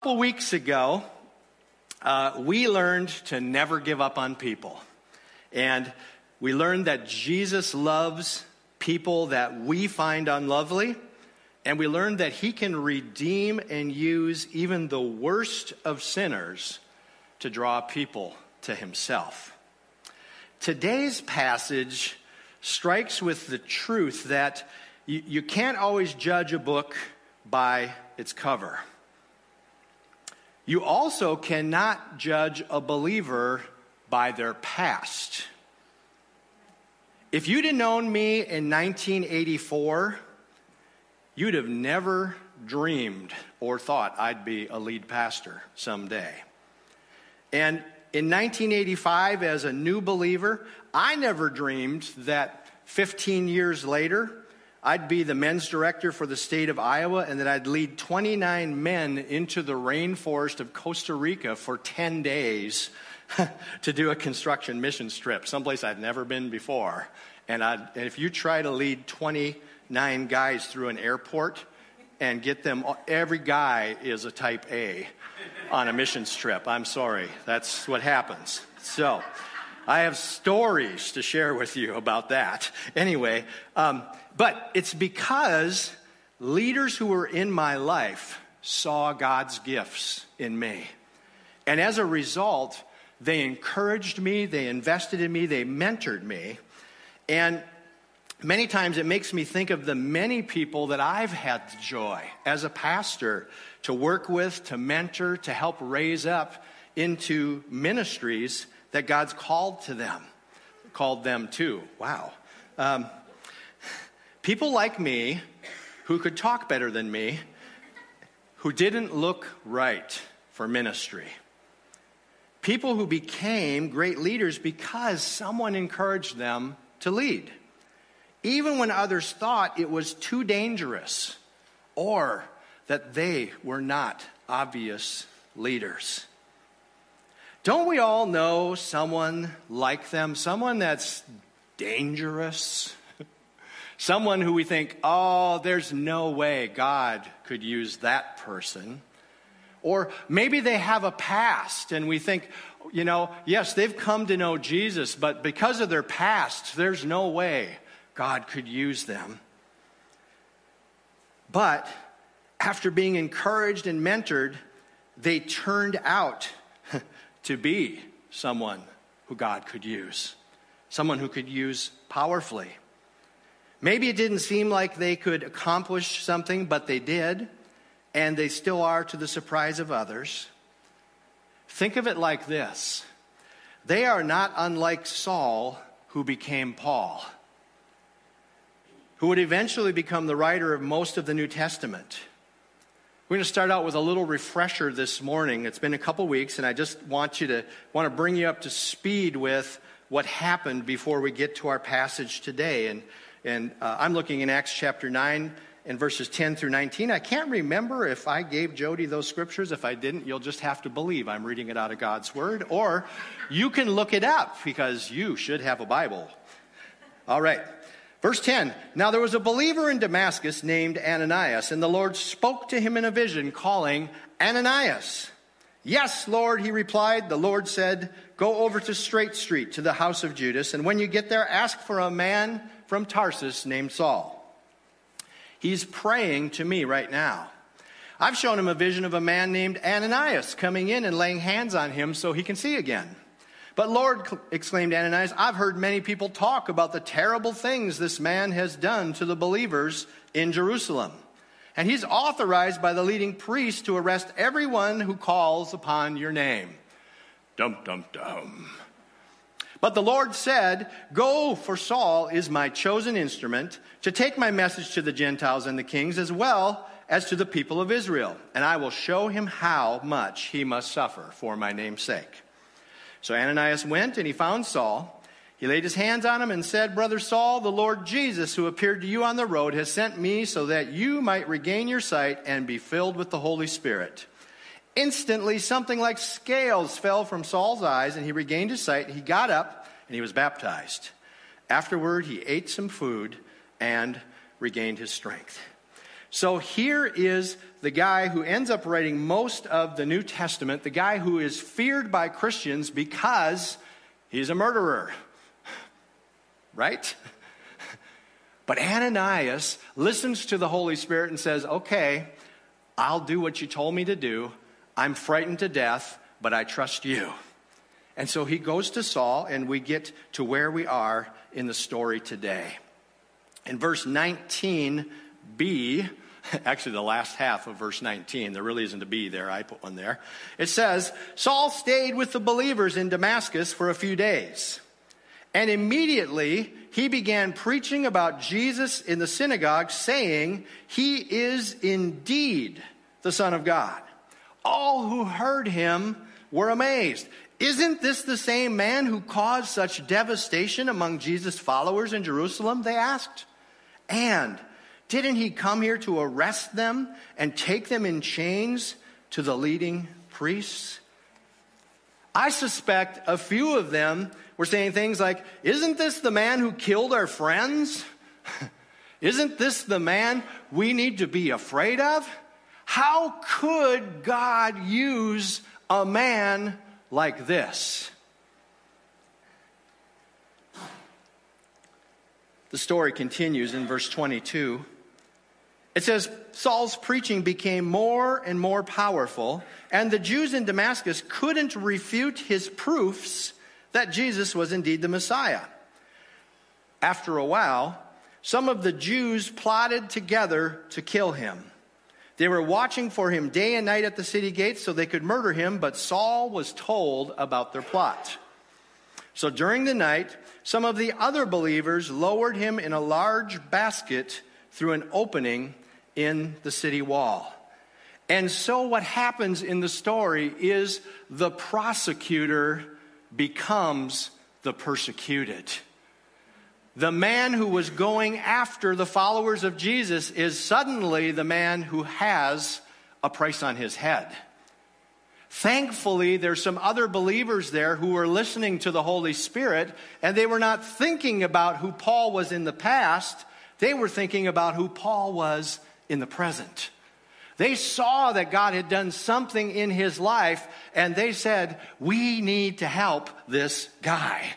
couple weeks ago, uh, we learned to never give up on people. And we learned that Jesus loves people that we find unlovely. And we learned that he can redeem and use even the worst of sinners to draw people to himself. Today's passage strikes with the truth that you, you can't always judge a book by its cover. You also cannot judge a believer by their past. If you'd have known me in 1984, you'd have never dreamed or thought I'd be a lead pastor someday. And in 1985, as a new believer, I never dreamed that 15 years later, I'd be the men's director for the state of Iowa and that I'd lead 29 men into the rainforest of Costa Rica for 10 days to do a construction mission trip, someplace I'd never been before. And, and, if you try to lead 29 guys through an airport and get them, every guy is a type A on a mission trip. I'm sorry, that's what happens. So, I have stories to share with you about that. Anyway, um, but it's because leaders who were in my life saw God's gifts in me. And as a result, they encouraged me, they invested in me, they mentored me. And many times it makes me think of the many people that I've had the joy as a pastor to work with, to mentor, to help raise up into ministries that God's called to them, called them to. Wow. Um, People like me, who could talk better than me, who didn't look right for ministry. People who became great leaders because someone encouraged them to lead, even when others thought it was too dangerous or that they were not obvious leaders. Don't we all know someone like them? Someone that's dangerous? Someone who we think, oh, there's no way God could use that person. Or maybe they have a past and we think, you know, yes, they've come to know Jesus, but because of their past, there's no way God could use them. But after being encouraged and mentored, they turned out to be someone who God could use, someone who could use powerfully. Maybe it didn't seem like they could accomplish something, but they did, and they still are to the surprise of others. Think of it like this they are not unlike Saul, who became Paul, who would eventually become the writer of most of the New Testament. We're going to start out with a little refresher this morning. It's been a couple weeks, and I just want you to want to bring you up to speed with what happened before we get to our passage today. And and uh, I'm looking in Acts chapter 9 and verses 10 through 19. I can't remember if I gave Jody those scriptures. If I didn't, you'll just have to believe I'm reading it out of God's word. Or you can look it up because you should have a Bible. All right. Verse 10 Now there was a believer in Damascus named Ananias, and the Lord spoke to him in a vision, calling, Ananias. Yes, Lord, he replied. The Lord said, Go over to Straight Street to the house of Judas, and when you get there, ask for a man from Tarsus named Saul. He's praying to me right now. I've shown him a vision of a man named Ananias coming in and laying hands on him so he can see again. But Lord, exclaimed Ananias, I've heard many people talk about the terrible things this man has done to the believers in Jerusalem. And he's authorized by the leading priest to arrest everyone who calls upon your name. Dum, dum, dum. But the Lord said, Go, for Saul is my chosen instrument to take my message to the Gentiles and the kings as well as to the people of Israel, and I will show him how much he must suffer for my name's sake. So Ananias went and he found Saul. He laid his hands on him and said, Brother Saul, the Lord Jesus, who appeared to you on the road, has sent me so that you might regain your sight and be filled with the Holy Spirit. Instantly, something like scales fell from Saul's eyes, and he regained his sight. He got up and he was baptized. Afterward, he ate some food and regained his strength. So here is the guy who ends up writing most of the New Testament, the guy who is feared by Christians because he's a murderer. Right? But Ananias listens to the Holy Spirit and says, Okay, I'll do what you told me to do. I'm frightened to death, but I trust you. And so he goes to Saul, and we get to where we are in the story today. In verse 19b, actually the last half of verse 19, there really isn't a B there, I put one there. It says, Saul stayed with the believers in Damascus for a few days. And immediately he began preaching about Jesus in the synagogue, saying, He is indeed the Son of God. All who heard him were amazed. Isn't this the same man who caused such devastation among Jesus' followers in Jerusalem? They asked. And didn't he come here to arrest them and take them in chains to the leading priests? I suspect a few of them were saying things like, Isn't this the man who killed our friends? Isn't this the man we need to be afraid of? How could God use a man like this. The story continues in verse 22. It says, Saul's preaching became more and more powerful, and the Jews in Damascus couldn't refute his proofs that Jesus was indeed the Messiah. After a while, some of the Jews plotted together to kill him. They were watching for him day and night at the city gates so they could murder him, but Saul was told about their plot. So during the night, some of the other believers lowered him in a large basket through an opening in the city wall. And so, what happens in the story is the prosecutor becomes the persecuted. The man who was going after the followers of Jesus is suddenly the man who has a price on his head. Thankfully, there's some other believers there who were listening to the Holy Spirit, and they were not thinking about who Paul was in the past. They were thinking about who Paul was in the present. They saw that God had done something in his life, and they said, We need to help this guy.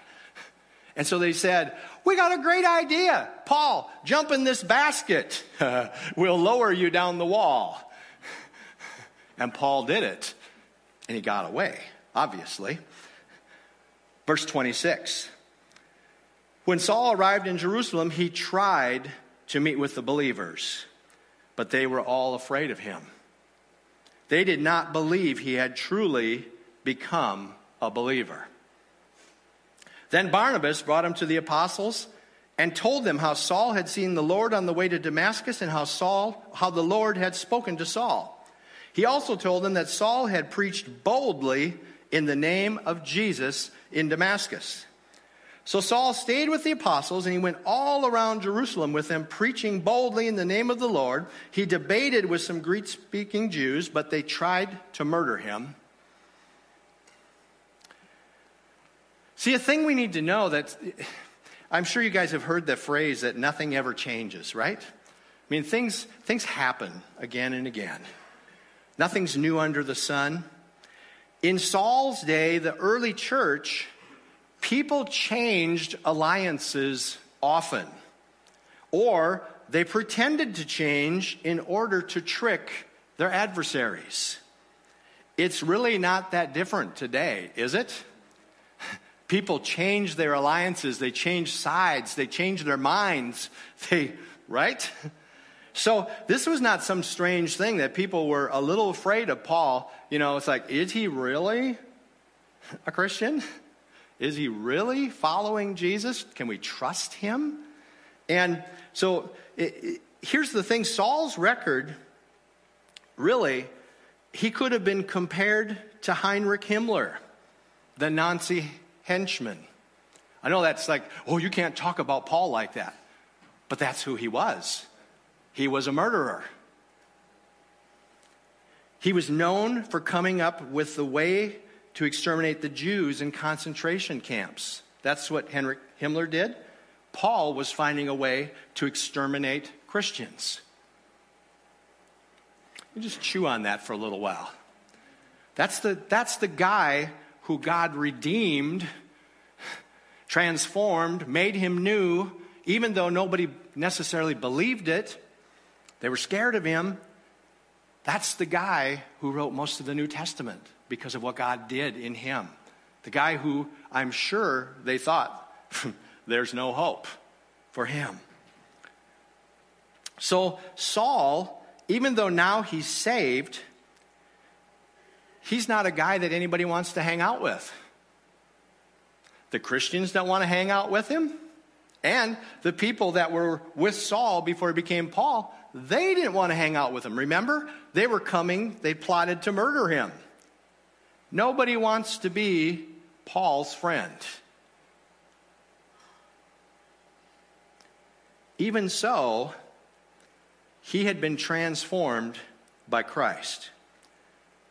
And so they said, we got a great idea. Paul, jump in this basket. we'll lower you down the wall. And Paul did it. And he got away, obviously. Verse 26. When Saul arrived in Jerusalem, he tried to meet with the believers, but they were all afraid of him. They did not believe he had truly become a believer. Then Barnabas brought him to the apostles and told them how Saul had seen the Lord on the way to Damascus and how Saul how the Lord had spoken to Saul. He also told them that Saul had preached boldly in the name of Jesus in Damascus. So Saul stayed with the apostles and he went all around Jerusalem with them, preaching boldly in the name of the Lord. He debated with some Greek speaking Jews, but they tried to murder him. See, a thing we need to know that I'm sure you guys have heard the phrase that nothing ever changes, right? I mean, things, things happen again and again. Nothing's new under the sun. In Saul's day, the early church, people changed alliances often, or they pretended to change in order to trick their adversaries. It's really not that different today, is it? People change their alliances, they change sides, they change their minds. They, right? So this was not some strange thing that people were a little afraid of Paul. You know, it's like, is he really a Christian? Is he really following Jesus? Can we trust him? And so it, it, here's the thing Saul's record, really, he could have been compared to Heinrich Himmler, the Nazi henchman. I know that's like, oh, you can't talk about Paul like that. But that's who he was. He was a murderer. He was known for coming up with the way to exterminate the Jews in concentration camps. That's what Henrik Himmler did. Paul was finding a way to exterminate Christians. You just chew on that for a little while. That's the, that's the guy who God redeemed, transformed, made him new, even though nobody necessarily believed it. They were scared of him. That's the guy who wrote most of the New Testament because of what God did in him. The guy who I'm sure they thought there's no hope for him. So, Saul, even though now he's saved, he's not a guy that anybody wants to hang out with. The Christians don't want to hang out with him. And the people that were with Saul before he became Paul, they didn't want to hang out with him. Remember? They were coming, they plotted to murder him. Nobody wants to be Paul's friend. Even so, he had been transformed by Christ.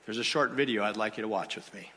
There's a short video I'd like you to watch with me.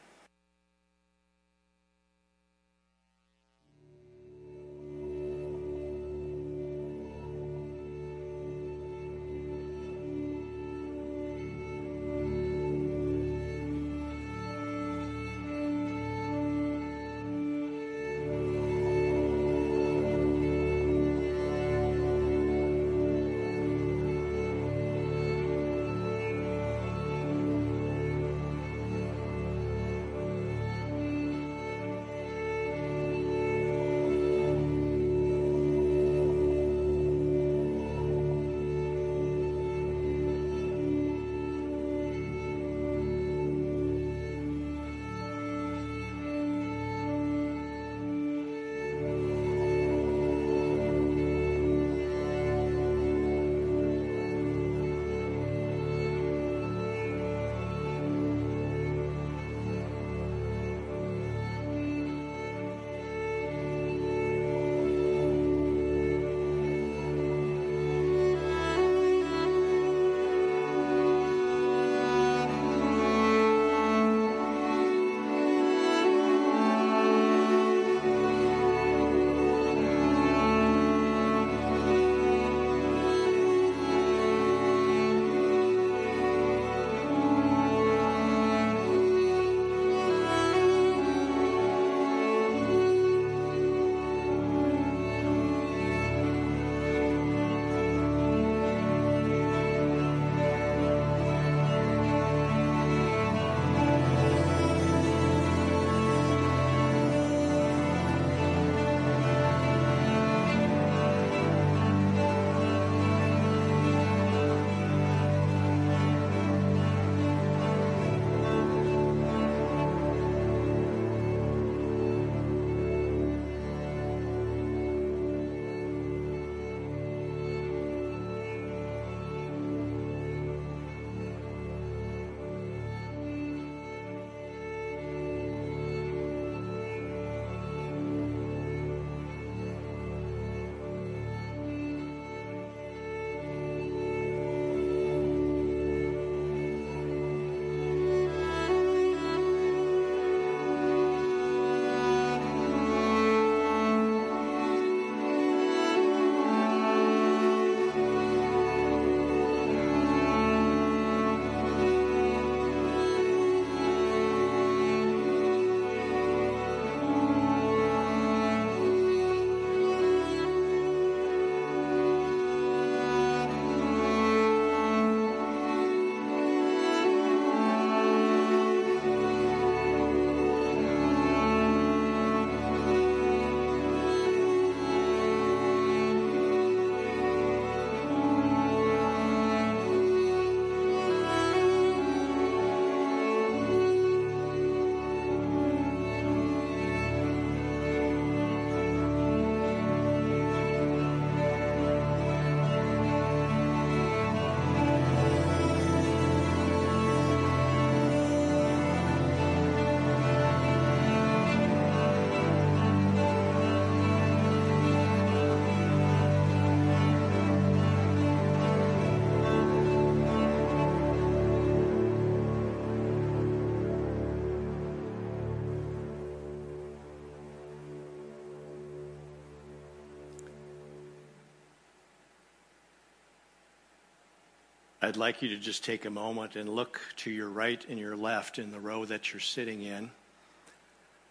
I'd like you to just take a moment and look to your right and your left in the row that you're sitting in.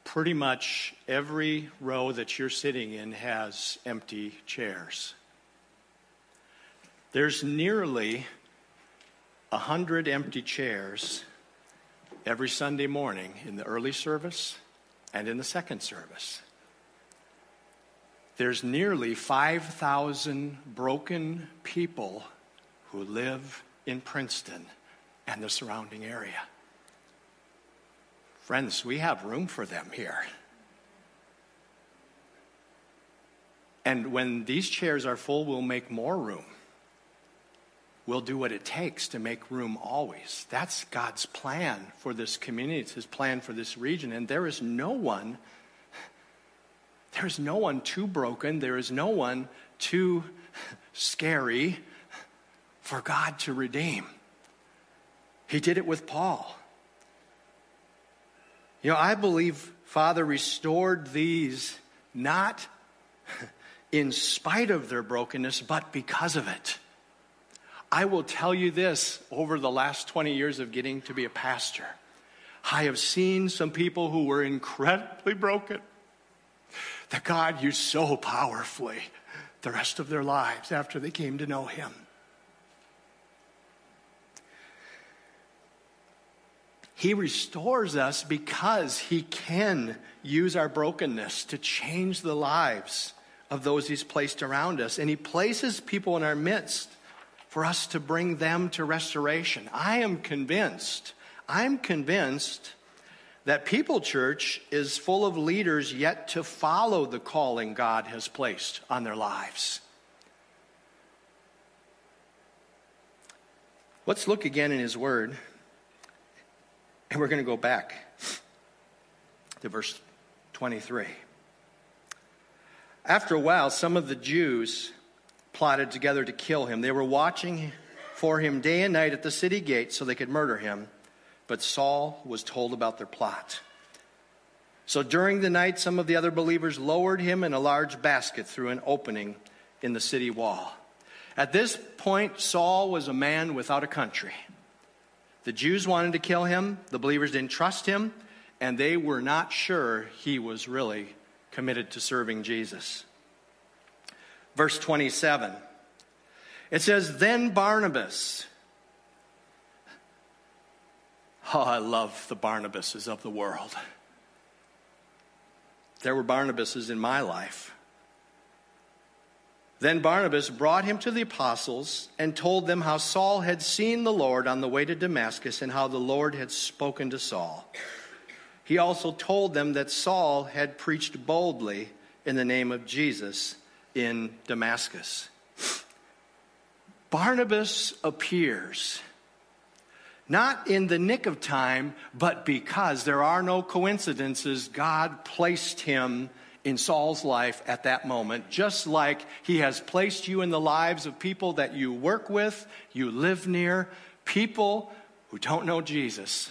Pretty much every row that you're sitting in has empty chairs. There's nearly a hundred empty chairs every Sunday morning in the early service and in the second service. There's nearly 5,000 broken people who live in Princeton and the surrounding area. Friends, we have room for them here. And when these chairs are full, we'll make more room. We'll do what it takes to make room always. That's God's plan for this community. It's His plan for this region. And there is no one, there is no one too broken. There is no one too scary for God to redeem. He did it with Paul. You know, I believe Father restored these not in spite of their brokenness, but because of it. I will tell you this over the last 20 years of getting to be a pastor, I have seen some people who were incredibly broken that God used so powerfully the rest of their lives after they came to know Him. He restores us because He can use our brokenness to change the lives of those He's placed around us. And He places people in our midst for us to bring them to restoration. I am convinced, I'm convinced that People Church is full of leaders yet to follow the calling God has placed on their lives. Let's look again in His Word. And we're going to go back to verse 23. After a while, some of the Jews plotted together to kill him. They were watching for him day and night at the city gate so they could murder him. But Saul was told about their plot. So during the night, some of the other believers lowered him in a large basket through an opening in the city wall. At this point, Saul was a man without a country. The Jews wanted to kill him, the believers didn't trust him, and they were not sure he was really committed to serving Jesus. Verse 27. It says, Then Barnabas. Oh, I love the Barnabases of the world. There were Barnabases in my life. Then Barnabas brought him to the apostles and told them how Saul had seen the Lord on the way to Damascus and how the Lord had spoken to Saul. He also told them that Saul had preached boldly in the name of Jesus in Damascus. Barnabas appears not in the nick of time, but because there are no coincidences, God placed him in Saul's life at that moment, just like he has placed you in the lives of people that you work with, you live near, people who don't know Jesus.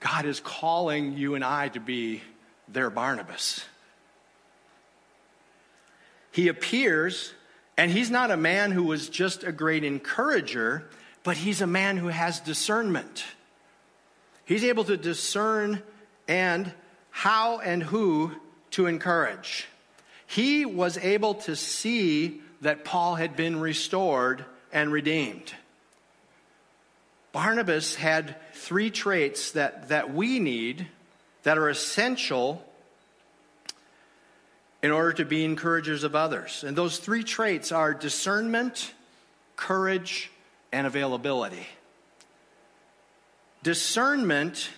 God is calling you and I to be their Barnabas. He appears, and he's not a man who was just a great encourager, but he's a man who has discernment. He's able to discern and how and who to encourage. He was able to see that Paul had been restored and redeemed. Barnabas had three traits that, that we need that are essential in order to be encouragers of others. And those three traits are discernment, courage, and availability. Discernment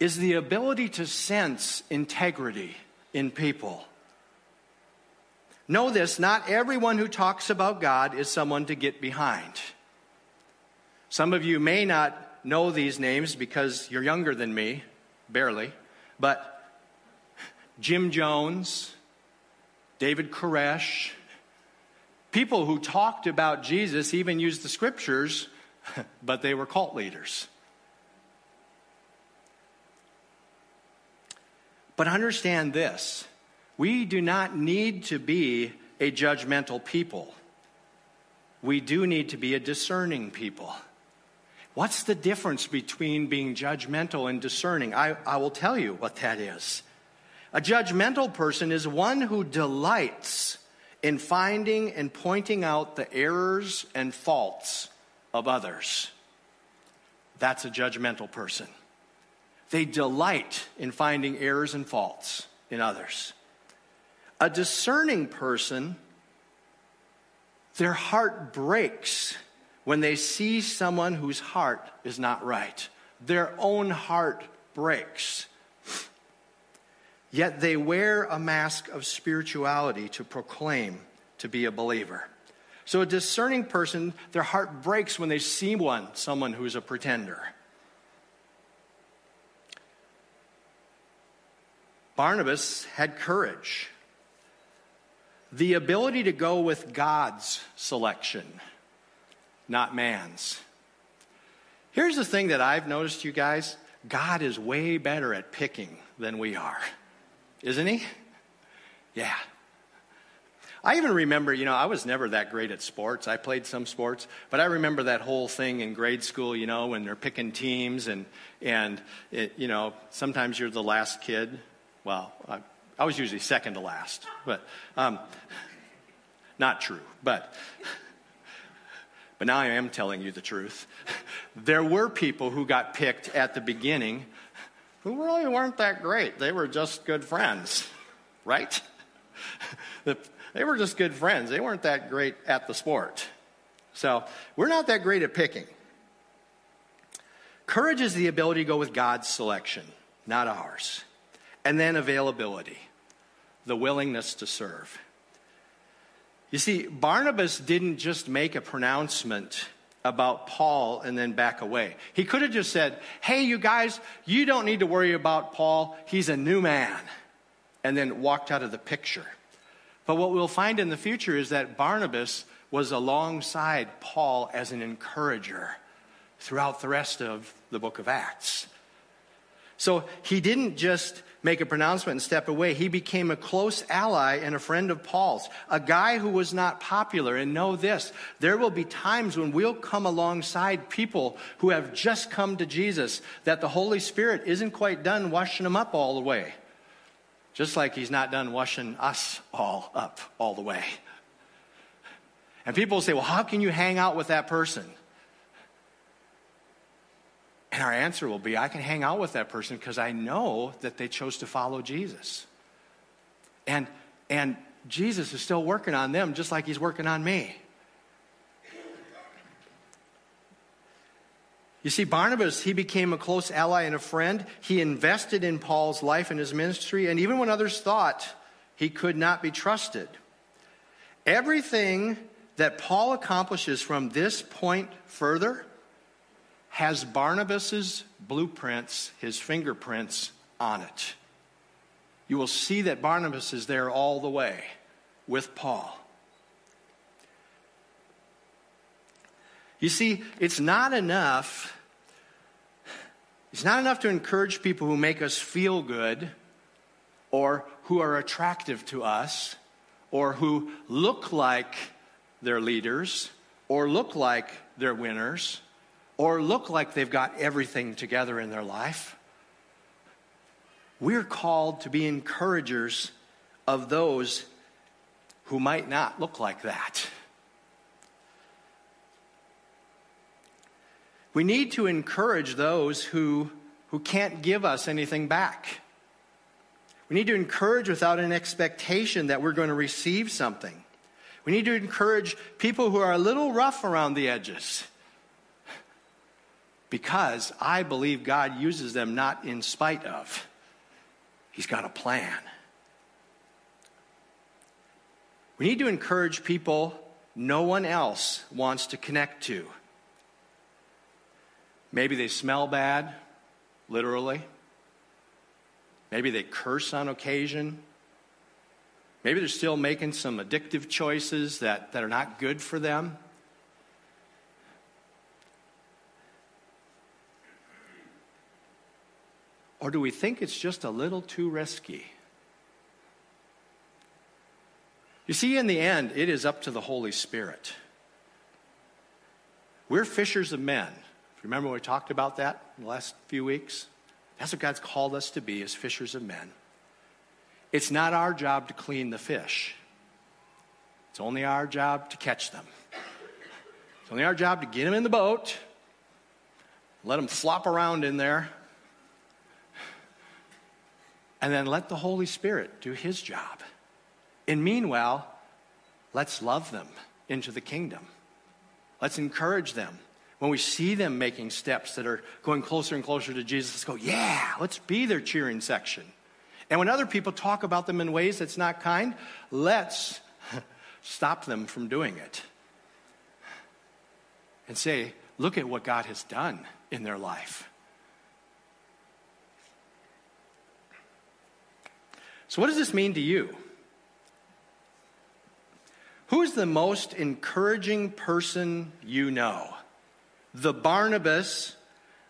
is the ability to sense integrity in people. Know this not everyone who talks about God is someone to get behind. Some of you may not know these names because you're younger than me, barely, but Jim Jones, David Koresh, people who talked about Jesus even used the scriptures, but they were cult leaders. But understand this we do not need to be a judgmental people. we do need to be a discerning people. What's the difference between being judgmental and discerning? I, I will tell you what that is. A judgmental person is one who delights in finding and pointing out the errors and faults of others. That's a judgmental person. They delight in finding errors and faults in others. A discerning person, their heart breaks when they see someone whose heart is not right. Their own heart breaks. Yet they wear a mask of spirituality to proclaim to be a believer. So a discerning person, their heart breaks when they see one, someone who's a pretender. Barnabas had courage, the ability to go with God's selection, not man's. Here's the thing that I've noticed, you guys God is way better at picking than we are, isn't He? Yeah. I even remember, you know, I was never that great at sports. I played some sports, but I remember that whole thing in grade school, you know, when they're picking teams and, and it, you know, sometimes you're the last kid. Well, I, I was usually second to last, but um, not true. But, but now I am telling you the truth. There were people who got picked at the beginning who really weren't that great. They were just good friends, right? They were just good friends. They weren't that great at the sport. So we're not that great at picking. Courage is the ability to go with God's selection, not ours. And then availability, the willingness to serve. You see, Barnabas didn't just make a pronouncement about Paul and then back away. He could have just said, Hey, you guys, you don't need to worry about Paul. He's a new man. And then walked out of the picture. But what we'll find in the future is that Barnabas was alongside Paul as an encourager throughout the rest of the book of Acts. So he didn't just make a pronouncement and step away. He became a close ally and a friend of Paul's, a guy who was not popular. And know this there will be times when we'll come alongside people who have just come to Jesus that the Holy Spirit isn't quite done washing them up all the way. Just like he's not done washing us all up all the way. And people say, well, how can you hang out with that person? And our answer will be, I can hang out with that person because I know that they chose to follow Jesus. And, and Jesus is still working on them just like he's working on me. You see, Barnabas, he became a close ally and a friend. He invested in Paul's life and his ministry, and even when others thought he could not be trusted. Everything that Paul accomplishes from this point further has Barnabas's blueprints, his fingerprints on it. You will see that Barnabas is there all the way with Paul. You see, it's not enough. It's not enough to encourage people who make us feel good or who are attractive to us or who look like they're leaders or look like they're winners or look like they've got everything together in their life. We're called to be encouragers of those who might not look like that. We need to encourage those who, who can't give us anything back. We need to encourage without an expectation that we're going to receive something. We need to encourage people who are a little rough around the edges because I believe God uses them not in spite of. He's got a plan. We need to encourage people no one else wants to connect to. Maybe they smell bad, literally. Maybe they curse on occasion. Maybe they're still making some addictive choices that, that are not good for them. Or do we think it's just a little too risky? You see, in the end, it is up to the Holy Spirit. We're fishers of men. If you remember we talked about that in the last few weeks? That's what God's called us to be as fishers of men. It's not our job to clean the fish. It's only our job to catch them. It's only our job to get them in the boat, let them flop around in there, and then let the Holy Spirit do his job. And meanwhile, let's love them into the kingdom. Let's encourage them. When we see them making steps that are going closer and closer to Jesus, let's go, yeah, let's be their cheering section. And when other people talk about them in ways that's not kind, let's stop them from doing it. And say, look at what God has done in their life. So, what does this mean to you? Who is the most encouraging person you know? The Barnabas,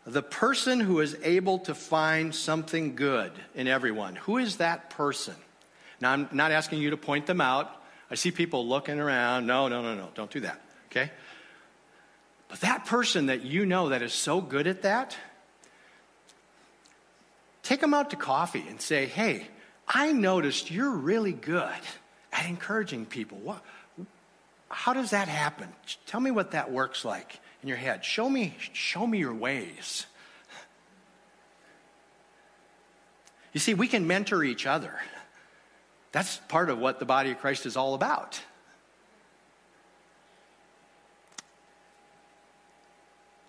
the person who is able to find something good in everyone. Who is that person? Now, I'm not asking you to point them out. I see people looking around. No, no, no, no. Don't do that. Okay? But that person that you know that is so good at that, take them out to coffee and say, hey, I noticed you're really good at encouraging people. What? How does that happen? Tell me what that works like in your head. Show me, show me your ways. You see, we can mentor each other. That's part of what the body of Christ is all about.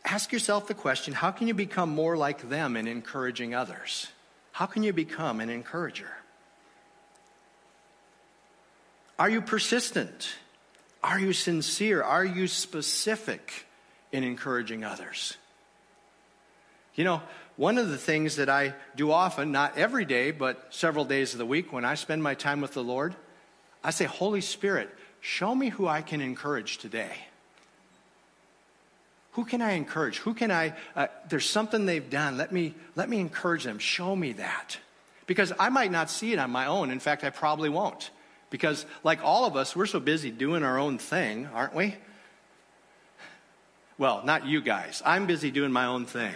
Ask yourself the question how can you become more like them in encouraging others? How can you become an encourager? Are you persistent? Are you sincere? Are you specific in encouraging others? You know, one of the things that I do often, not every day, but several days of the week when I spend my time with the Lord, I say, Holy Spirit, show me who I can encourage today. Who can I encourage? Who can I, uh, there's something they've done. Let me, let me encourage them. Show me that. Because I might not see it on my own. In fact, I probably won't. Because, like all of us, we're so busy doing our own thing, aren't we? Well, not you guys. I'm busy doing my own thing.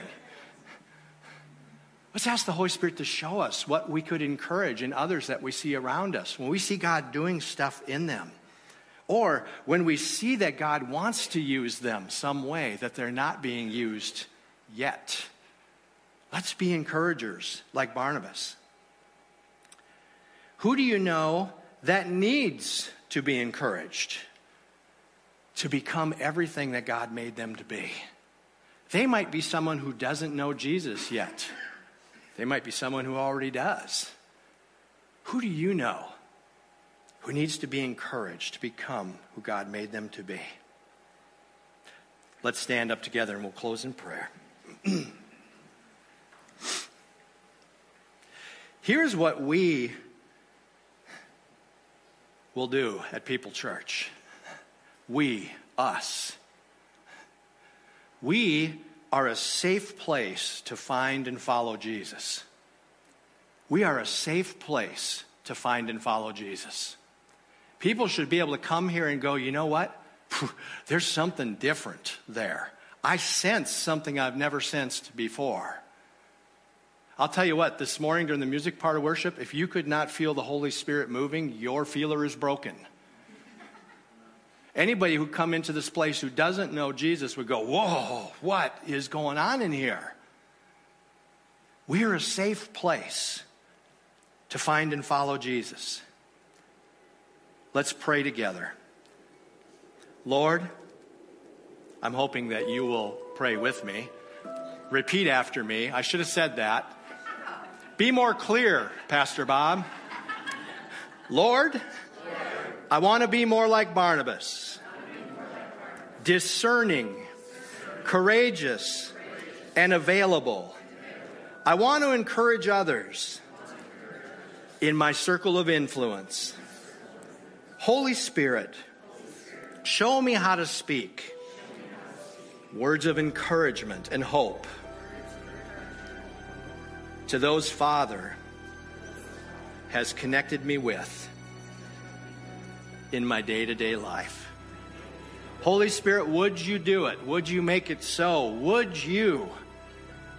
Let's ask the Holy Spirit to show us what we could encourage in others that we see around us when we see God doing stuff in them. Or when we see that God wants to use them some way that they're not being used yet. Let's be encouragers like Barnabas. Who do you know that needs to be encouraged to become everything that God made them to be. They might be someone who doesn't know Jesus yet. They might be someone who already does. Who do you know who needs to be encouraged to become who God made them to be? Let's stand up together and we'll close in prayer. Here's what we will do at People Church. We, us. We are a safe place to find and follow Jesus. We are a safe place to find and follow Jesus. People should be able to come here and go, you know what? There's something different there. I sense something I've never sensed before. I'll tell you what, this morning during the music part of worship, if you could not feel the Holy Spirit moving, your feeler is broken. Anybody who come into this place who doesn't know Jesus would go, "Whoa, what is going on in here?" We're a safe place to find and follow Jesus. Let's pray together. Lord, I'm hoping that you will pray with me. Repeat after me. I should have said that. Be more clear, Pastor Bob. Lord, I want to be more like Barnabas. Discerning, courageous, and available. I want to encourage others in my circle of influence. Holy Spirit, show me how to speak words of encouragement and hope to those Father has connected me with in my day to day life. Holy Spirit, would you do it? Would you make it so? Would you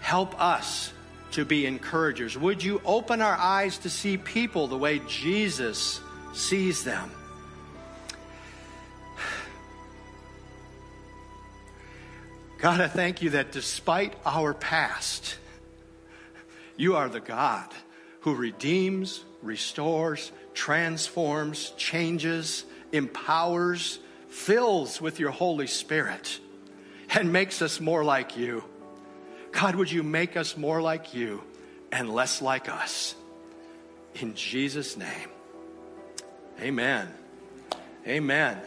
help us to be encouragers? Would you open our eyes to see people the way Jesus sees them? God, I thank you that despite our past, you are the God who redeems, restores, transforms, changes, empowers, fills with your Holy Spirit, and makes us more like you. God, would you make us more like you and less like us? In Jesus' name, amen. Amen.